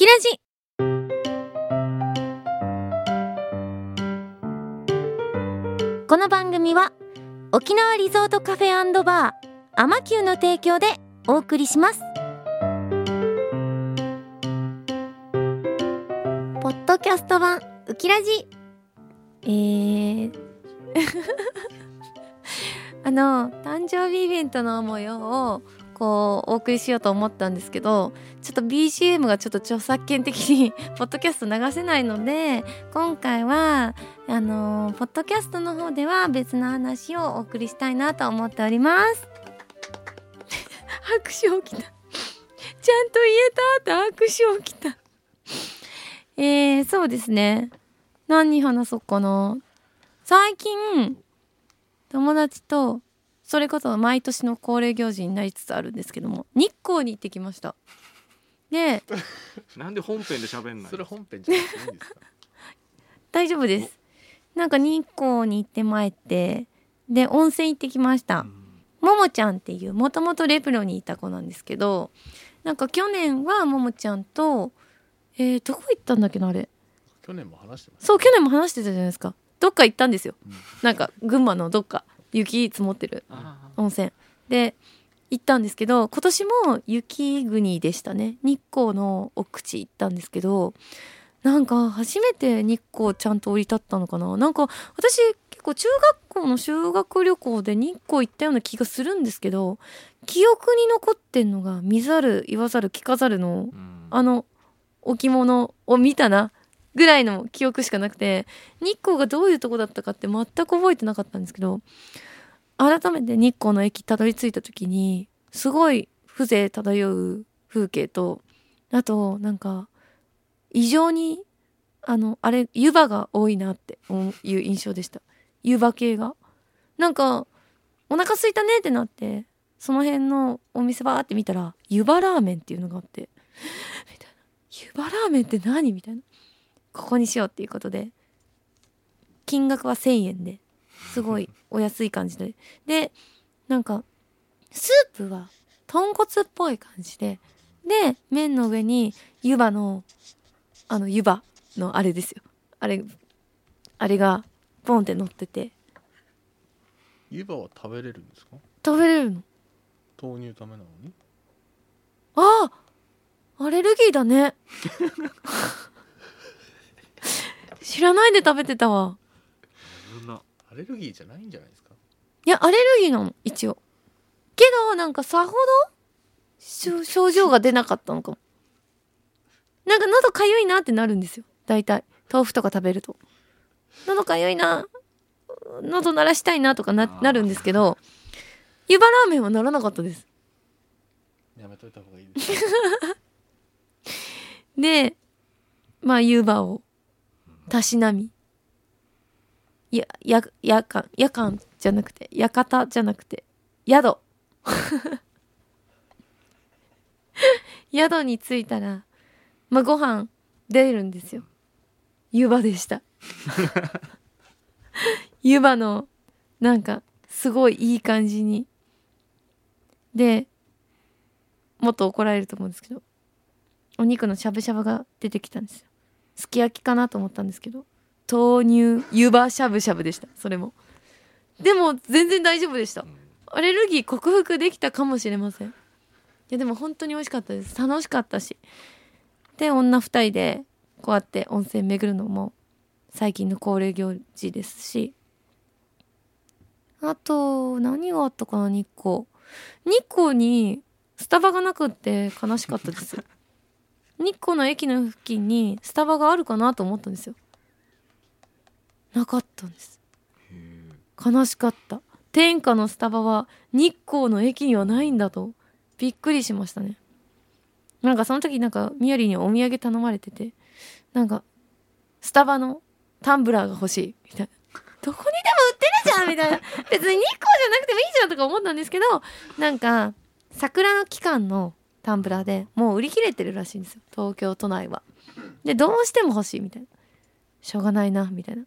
きラジ。この番組は沖縄リゾートカフェバーアマキューの提供でお送りします。ポッドキャスト版ウキラジ。えー。あの誕生日イベントの模様をこうお送りしようと思ったんですけどちょっと BGM がちょっと著作権的に ポッドキャスト流せないので今回はあのポッドキャストの方では別の話をお送りしたいなと思っております。拍手起きた。ちゃんと言えたって拍手起きた。えー、そうですね。何話そうかな。最近友達とそれこそ毎年の恒例行事になりつつあるんですけども日光に行ってきました。でなんで本編で喋んないそれ本編じゃなくていいんですか大丈夫です。なんか日光に行ってまいってで温泉行ってきました、ももちゃんっていうもともとレプロにいた子なんですけどなんか去年はももちゃんとえー、どこ行ったんだっけなあれ。去年も話してますそう去年も話してたじゃないですか。どっか行ったんですよ、うん。なんか群馬のどっか雪積もってるあ温泉。で行ったんですけど今年も雪国でしたね。日光の奥地行ったんですけどなんか初めて日光ちゃんと降り立ったのかな。なんか私結構中学校の修学旅行で日光行ったような気がするんですけど記憶に残ってんのが見ざる言わざる聞かざるのうん。あの置物を見たなぐらいの記憶しかなくて日光がどういうとこだったかって全く覚えてなかったんですけど改めて日光の駅たどり着いた時にすごい風情漂う風景とあとなんか異常にあのあれ湯葉が多いなっていう印象でした。湯葉系が。なんかお腹空いたねってなってその辺のお店バーって見たら湯葉ラーメンっていうのがあって みたいな。湯葉ラーメンって何みたいな。ここにしようっていうことで金額は1,000円ですごい お安い感じで。でなんかスープは豚骨っぽい感じでで麺の上に湯葉のあの湯葉のあれですよ。あれあれがポンって乗ってて。湯葉は食べれるんですか？食べれるの。豆乳ためなのに？ああアレルギーだね 知らないで食べてたわ。危なアレルギーじゃないんじゃないですか？いやアレルギーなの一応。けどなんかさほど症症状が出なかったのかも。なんか喉かゆいなってなるんですよ。大体。豆腐とか食べると。喉かゆいな喉鳴らしたいなとかななるんですけど湯葉ラーメンはならなかったです。やめといた方がいいです でまあ湯葉をたしなみ。やや夜間夜間じゃなくて館じゃなくて宿宿 に着いたらまあご飯出るんですよ。湯葉でした。湯葉のなんかすごいいい感じに。でもっと怒られると思うんですけどお肉のしゃぶしゃぶが出てきたんですよ。すき焼きかなと思ったんですけど豆乳湯葉しゃぶしゃぶでした。それも。でも全然大丈夫でした。アレルギー克服できたかもしれません。いやでも本当に美味しかったです。楽しかったし。で女二人でこうやって温泉巡るのも最近の恒例行事ですし。あと何があったかな日光。日光にスタバがなくって悲しかったです日光の駅の付近にスタバがあるかなと思ったんですよ。なかったんです。悲しかった。天下のスタバは日光の駅にはないんだと。びっくりしましたね。なんかその時なんかみやりにお土産頼まれててなんかスタバのタンブラーが欲しいみたいな。どこにでも売ってるじゃんみたいな。別に日光じゃなくてもいいじゃんとか思ったんですけどなんか桜の期間のタンブラーでもう売り切れてるらしいんですよ。東京都内は。でどうしても欲しいみたいな。しょうがないなみたいな。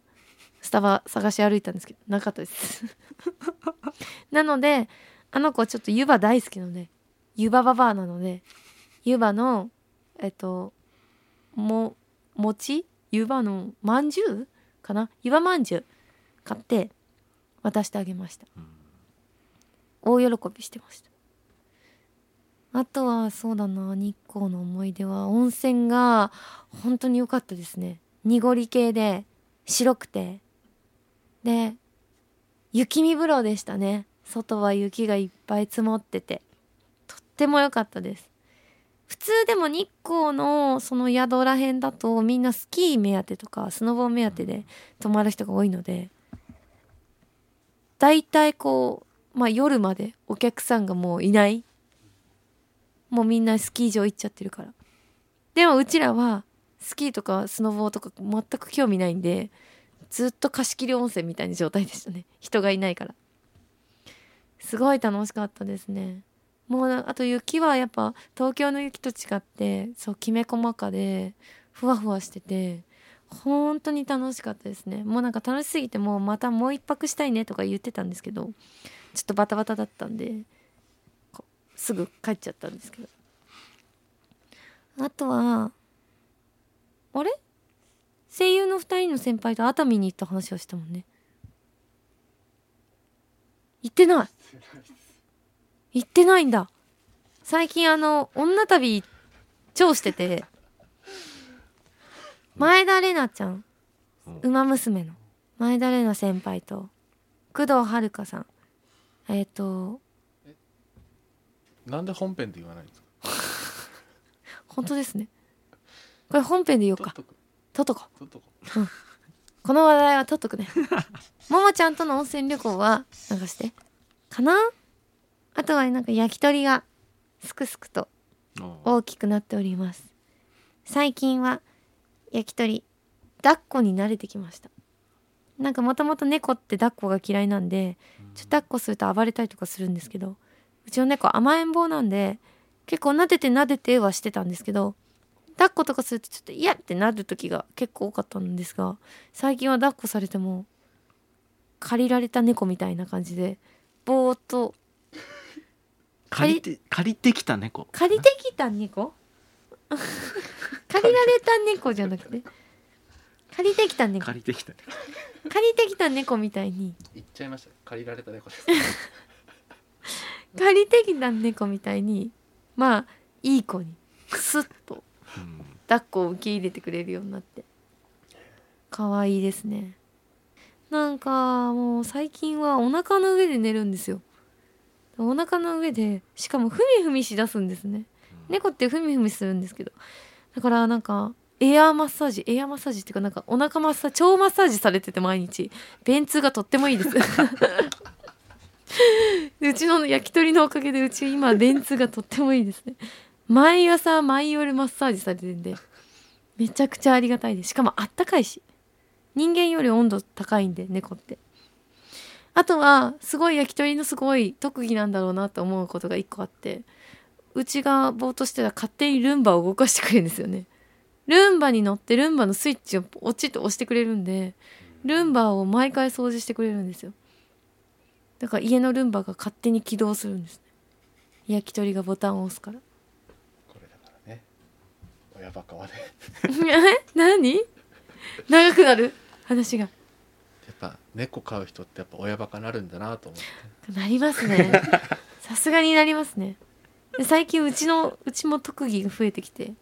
スタバ探し歩いたんですけどなかったです。なのであの子はちょっと湯葉大好きなので湯葉ババアなので湯葉のえっとも餅？湯葉のまんじゅうかな？湯葉まんじゅう買って渡してあげました。うん。大喜びしてましたあとはそうだな日光の思い出は温泉が本当に良かったですね。濁り系で白くて。で雪見風呂でしたね。外は雪がいっぱい積もってて。とっても良かったです。普通でも日光のその宿らへんだとみんなスキー目当てとかスノボ目当てで泊まる人が多いので。大体こうまあ夜までお客さんがもういない。もうみんなスキー場行っちゃってるから。でもうちらはスキーとかスノボーとか全く興味ないんでずっと貸し切り温泉みたいな状態でしたね。人がいないから。すごい楽しかったですね。もうあと雪はやっぱ東京の雪と違ってそうきめ細かでふわふわしてて本当に楽しかったですね。もうなんか楽しすぎてもうまたもう一泊したいねとか言ってたんですけどちょっとバタバタだったんですぐ帰っちゃったんですけど。あとはあれ？声優の二人の先輩と熱海に行った話をしたもんね。行ってない。行ってないんだ。最近あの女旅超してて。前田玲奈ちゃん。うん「ウマ娘」の。前田玲奈先輩と。工藤遥さん。えっ、となんで本編で言わないんですか？本当ですね。これ本編で言おうか。取っとこ取っとここの話題は取っとくね。ももちゃんとの温泉旅行は流して。かな？あとはなんか焼き鳥がすくすくとお大きくなっております。最近は焼き鳥抱っこに慣れてきました。なんかもともと猫って抱っこが嫌いなんでちょっと抱っこすると暴れたりとかするんですけどうちの猫甘えん坊なんで結構撫でて撫でてはしてたんですけど抱っことかするとちょっと嫌ってなる時が結構多かったんですが最近は抱っこされても借りられた猫みたいな感じでぼーっと借りて借りてきた猫？借りてきた猫？借りられた猫じゃなくて？借りてきた猫。借りてきた猫。借りてきた猫みたいに。言っちゃいました。借りられた猫です借りてきた猫みたいにまあいい子にクスッとうん。抱っこを受け入れてくれるようになって。可愛いですね。なんかもう最近はお腹の上で寝るんですよ。お腹の上でしかもふみふみしだすんですね。猫ってふみふみするんですけど。だからなんかエアーマッサージエアーマッサージっていうかなんかお腹マッサージ腸マッサージされてて毎日。便通がとってもいいです うちの焼き鳥のおかげでうち今便通がとってもいいですね。毎朝毎夜マッサージされてるんで。めちゃくちゃありがたいです。しかもあったかいし。人間より温度高いんで猫って。あとはすごい焼き鳥のすごい特技なんだろうなと思うことが一個あって。うちがぼーっとしてたら勝手にルンバを動かしてくれるんですよね。ルンバに乗ってルンバのスイッチをポチッと押してくれるんでルンバを毎回掃除してくれるんですよ。だから家のルンバが勝手に起動するんですね。焼き鳥がボタンを押すから。これだからね。親バカはね。え？何？長くなる？話が。やっぱ猫飼う人ってやっぱ親バカなるんだなと思って。なりますね。さすがになりますね。で最近うちのうちも特技が増えてきて。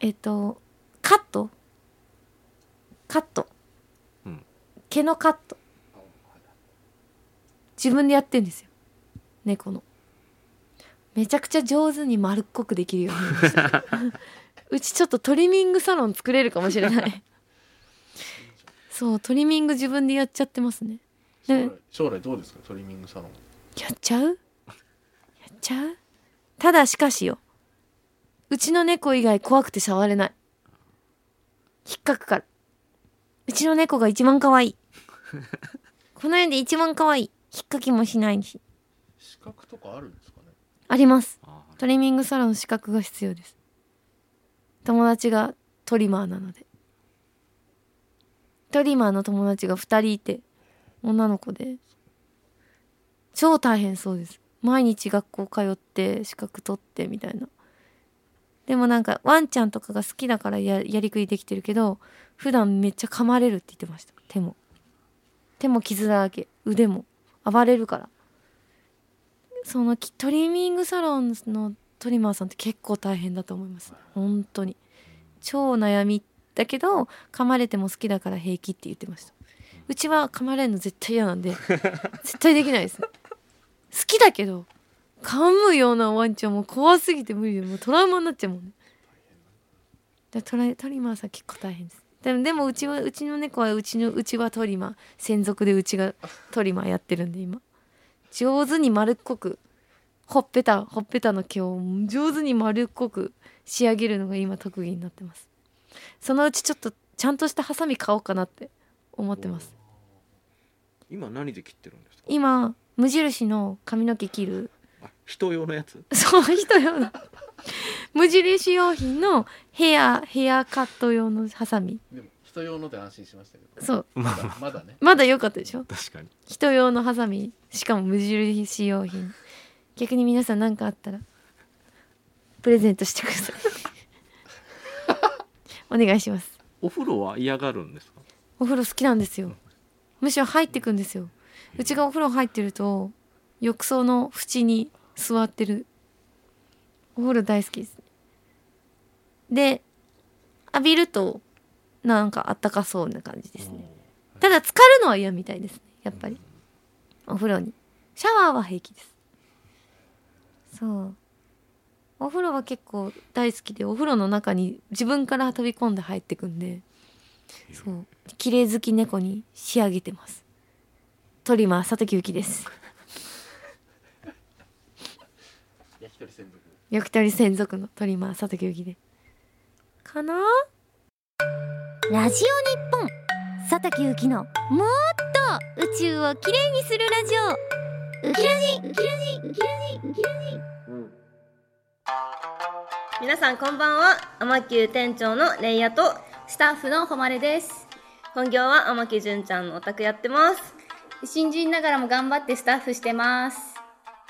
えっとカット。カット、うん。毛のカット自分でやってんですよ。猫の。めちゃくちゃ上手に丸っこくできるようになりました。うちちょっとトリミングサロン作れるかもしれない。そうトリミング自分でやっちゃってますね。将来将来どうですか？トリミングサロン。やっちゃう？やっちゃう？ただしかしよ。うちの猫以外怖くて触れない。引っかくから。うちの猫が一番可愛い。この世で一番可愛い引っかきもしないし。資格とかあるんですかね？あります。あトリミングサロンの資格が必要です。友達がトリマーなので。トリマーの友達が2人いて女の子で。超大変そうです。毎日学校通って資格取ってみたいな。でもなんかワンちゃんとかが好きだからややりくりできてるけど普段めっちゃ噛まれるって言ってました。手も。手も傷だらけ。腕も暴れるから。そのきトリミングサロンのトリマーさんって結構大変だと思います。本当に。超悩みだけど噛まれても好きだから平気って言ってました。うちは噛まれるの絶対嫌なんで 絶対できないです。好きだけど噛むようなワンちゃんも怖すぎて無理でもうトラウマになっちゃうもんね。だトラトリマーさん結構大変ですでもでもうちはうちの猫はうちのうちはトリマー。専属でうちがトリマーやってるんで今。上手に丸っこくほっぺたほっぺたの毛を上手に丸っこく仕上げるのが今特技になってます。そのうちちょっとちゃんとしたハサミ買おうかなって思ってます。今何で切ってるんですか？今無印の髪の毛切る。あ人用のやつ？そう人用の 無印良品のヘアヘアカット用のハサミ。でも人用ので安心しましたけど。そう。まだまだね。まだ良かったでしょ？確かに。人用のハサミ。しかも無印良品。逆に皆さん何かあったらプレゼントしてください。お願いします。お風呂は嫌がるんですか？お風呂好きなんですよ。むしろ入ってくんですよ。うちがお風呂入ってると浴槽の縁に座ってるお風呂大好きです。で浴びるとなんかあったかそうな感じですね。ただ浸かるのは嫌みたいですねやっぱり。お風呂に。シャワーは平気です。そう。お風呂は結構大好きでお風呂の中に自分から飛び込んで入ってくんでそう。綺麗好き猫に仕上げてます。トリマー佐竹ゆきです焼き鳥専属焼き鳥専属のトリマー佐竹ゆきで。かな？ラジオ日本。佐竹ゆきのもっと宇宙をきれいにするラジオ。ウキラジウキラジウキラジウキラジ皆さんこんばんは。アマキュー店長のレイヤと。スタッフの誉れです。本業は天木純ちゃんのお宅やってます。新人ながらも頑張ってスタッフしてます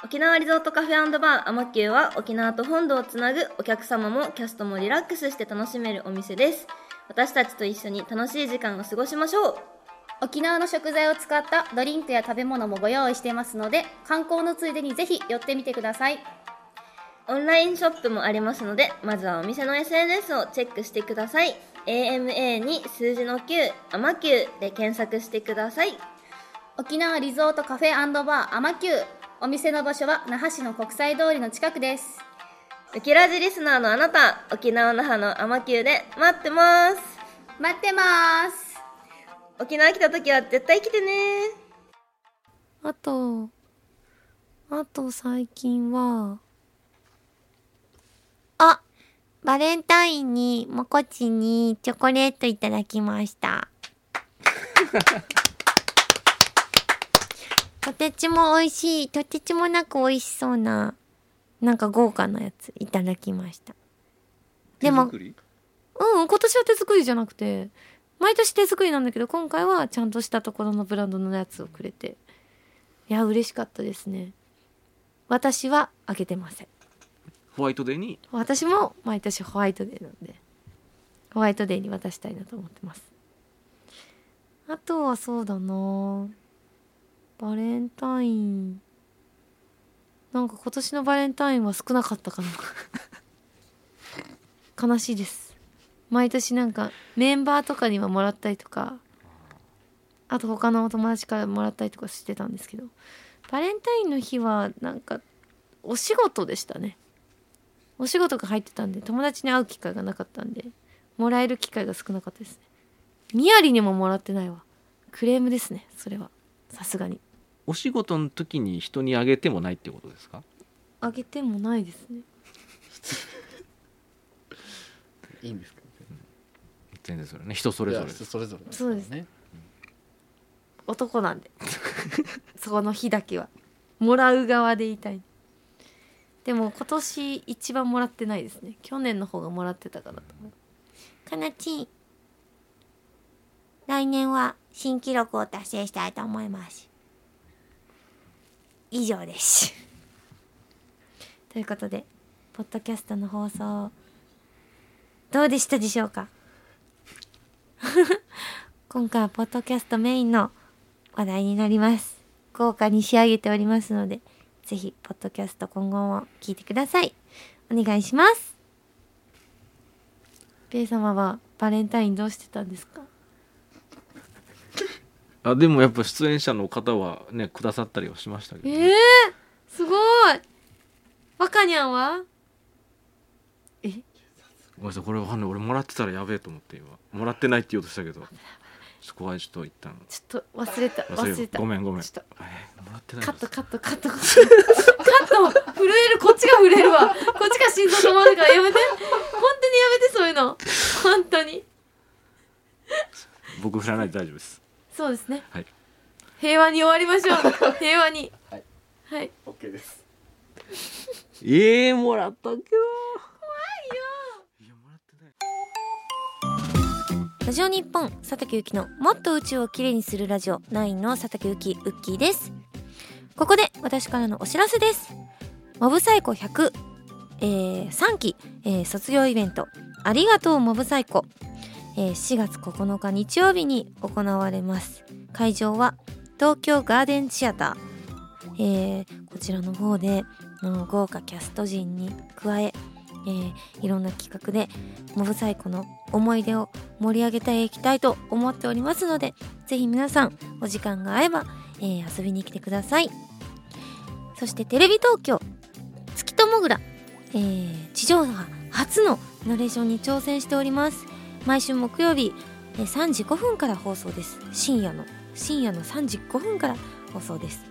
沖縄リゾートカフェバーアマキューは沖縄と本土をつなぐお客様もキャストもリラックスして楽しめるお店です。私たちと一緒に楽しい時間を過ごしましょう。沖縄の食材を使ったドリンクや食べ物もご用意してますので観光のついでにぜひ寄ってみてください。オンラインショップもありますのでまずはお店の SNS をチェックしてください。AMA に数字の9アマキューで検索してください。沖縄リゾートカフェバーアマキューお店の場所は那覇市の国際通りの近くです。ウキラジリスナーのあなた沖縄那覇のアマキューで待ってます。待ってます。沖縄来た時は絶対来てね。あとあと最近はあバレンタインにもこちにチョコレートいただきました とてつも美味しいとてつもなく美味しそうななんか豪華なやついただきました。でもうん今年は手作りじゃなくて毎年手作りなんだけど今回はちゃんとしたところのブランドのやつをくれて。いや嬉しかったですね。私はあげてません。ホワイトデーに？私も毎年ホワイトデーなんで。ホワイトデーに渡したいなと思ってます。あとはそうだなバレンタイン。なんか今年のバレンタインは少なかったかな。悲しいです。毎年なんかメンバーとかにはもらったりとかあと他のお友達からもらったりとかしてたんですけどバレンタインの日はなんかお仕事でしたね。お仕事が入ってたんで友達に会う機会がなかったんでもらえる機会が少なかったですね。みやりにももらってないわ。クレームですねそれは。さすがに。お仕事の時に人にあげてもないってことですか？あげてもないですね。いいんですけど全然それね。人それぞれいや人それぞれそうです。ね男なんで。その日だけは。もらう側でいたい。でも今年一番もらってないですね。去年の方がもらってたかなと思う。かなちん来年は新記録を達成したいと思います以上です。ということでポッドキャストの放送どうでしたでしょうか？今回はポッドキャストメインの話題になります。豪華に仕上げておりますのでぜひポッドキャスト今後も聞いてください。お願いします。ペイ様はバレンタインどうしてたんですか？あでもやっぱ出演者の方はねくださったりはしましたけど、えー、すごい。若にゃんは？え？ごめんなさいこれわかんない。俺もらってたらやべえと思って今。もらってないって言おうとしたけど。そこはちょっと一旦。ちょっと忘れた。忘れた。ごめんごめん。ちょっと。えーもらってない。カットカットカット。カットカット震える。こっちが震えるわ。こっちが心臓止まるからやめて。本当にやめてそういうの。本当に。僕振らないで大丈夫ですそうですね。はい。平和に終わりましょう。平和に。はい。はい。OK です。ええー、もらったけど怖いよ。いやもらってない。ラジオ日本佐竹ゆきのもっと宇宙をきれいにするラジオ。9の佐竹ゆきウッキーです。ここで私からのお知らせです。モブサイコ100、えー、3期、えー卒業イベント。ありがとうモブサイコ、えー4月9日日曜日に行われます。会場は東京ガーデンシアター、えーこちらの方での豪華キャスト陣に加ええーいろんな企画でモブサイコの思い出を盛り上げていきたいと思っておりますのでぜひ皆さんお時間が合えば、えー遊びに来てください。そしてテレビ東京月ともぐら、えー地上波初のナレーションに挑戦しております。毎週木曜日、えー3時5分から放送です。深夜の深夜の3時5分から放送です。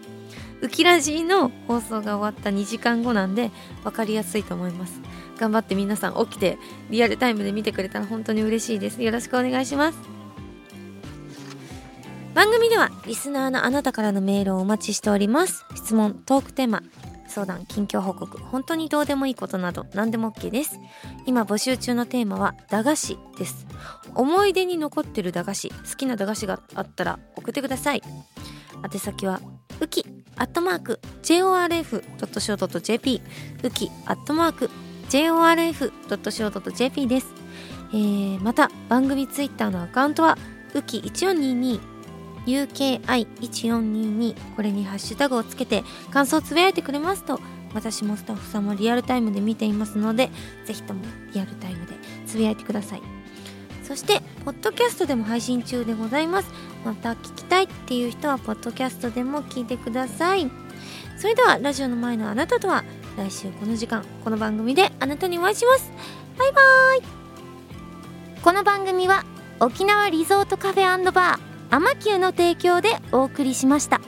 ウキラジの放送が終わった2時間後なんで分かりやすいと思います。頑張って皆さん起きてリアルタイムで見てくれたら本当に嬉しいです。よろしくお願いします。番組ではリスナーのあなたからのメールをお待ちしております。質問トークテーマ相談近況報告本当にどうでもいいことなど何でも OK です。今募集中のテーマは駄菓子です。思い出に残ってる駄菓子好きな駄菓子があったら送ってください。宛先はウキアットマーク JORF.CO.JP ウキアットマーク JORF.CO.JP です、えー、また番組ツイッターのアカウントはウキ1422 UKI1422 これにハッシュタグをつけて感想をつぶやいてくれますと私もスタッフさんもリアルタイムで見ていますのでぜひともリアルタイムでつぶやいてください。そしてポッドキャストでも配信中でございます。また聞きたいっていう人はポッドキャストでも聞いてください。それではラジオの前のあなたとは来週この時間この番組であなたにお会いします。バイバーイ。この番組は沖縄リゾートカフェバー。アマキューの提供でお送りしました。